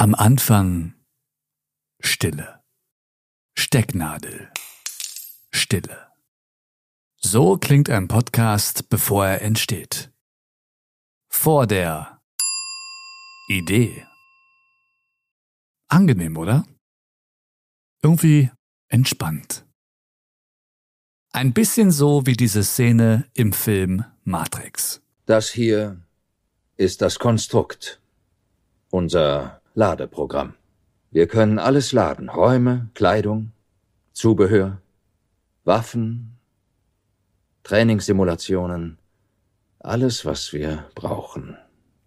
Am Anfang Stille. Stecknadel. Stille. So klingt ein Podcast, bevor er entsteht. Vor der Idee. Angenehm, oder? Irgendwie entspannt. Ein bisschen so wie diese Szene im Film Matrix. Das hier ist das Konstrukt. Unser Ladeprogramm. Wir können alles laden. Räume, Kleidung, Zubehör, Waffen, Trainingssimulationen, alles, was wir brauchen.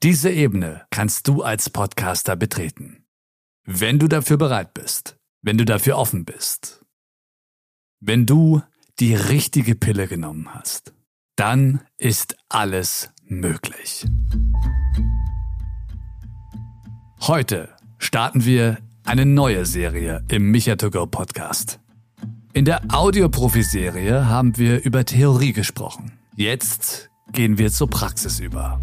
Diese Ebene kannst du als Podcaster betreten. Wenn du dafür bereit bist, wenn du dafür offen bist, wenn du die richtige Pille genommen hast, dann ist alles möglich. Heute starten wir eine neue Serie im Micha to Go Podcast. In der Audioprofi-Serie haben wir über Theorie gesprochen. Jetzt gehen wir zur Praxis über.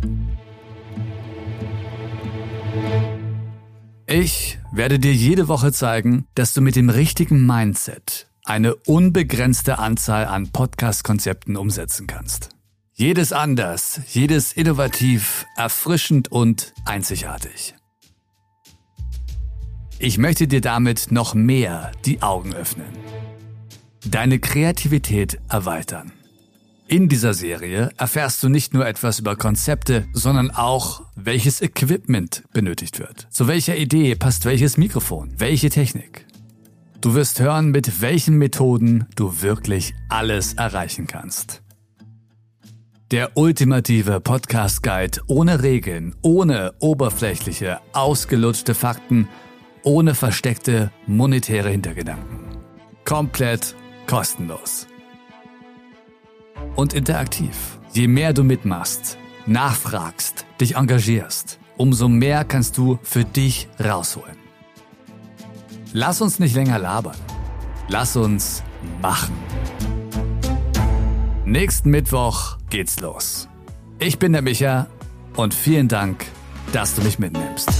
Ich werde dir jede Woche zeigen, dass du mit dem richtigen Mindset eine unbegrenzte Anzahl an Podcast-Konzepten umsetzen kannst. Jedes anders, jedes innovativ, erfrischend und einzigartig. Ich möchte dir damit noch mehr die Augen öffnen. Deine Kreativität erweitern. In dieser Serie erfährst du nicht nur etwas über Konzepte, sondern auch, welches Equipment benötigt wird. Zu welcher Idee passt welches Mikrofon, welche Technik. Du wirst hören, mit welchen Methoden du wirklich alles erreichen kannst. Der ultimative Podcast Guide ohne Regeln, ohne oberflächliche, ausgelutschte Fakten ohne versteckte monetäre Hintergedanken. Komplett kostenlos. Und interaktiv. Je mehr du mitmachst, nachfragst, dich engagierst, umso mehr kannst du für dich rausholen. Lass uns nicht länger labern. Lass uns machen. Nächsten Mittwoch geht's los. Ich bin der Micha und vielen Dank, dass du mich mitnimmst.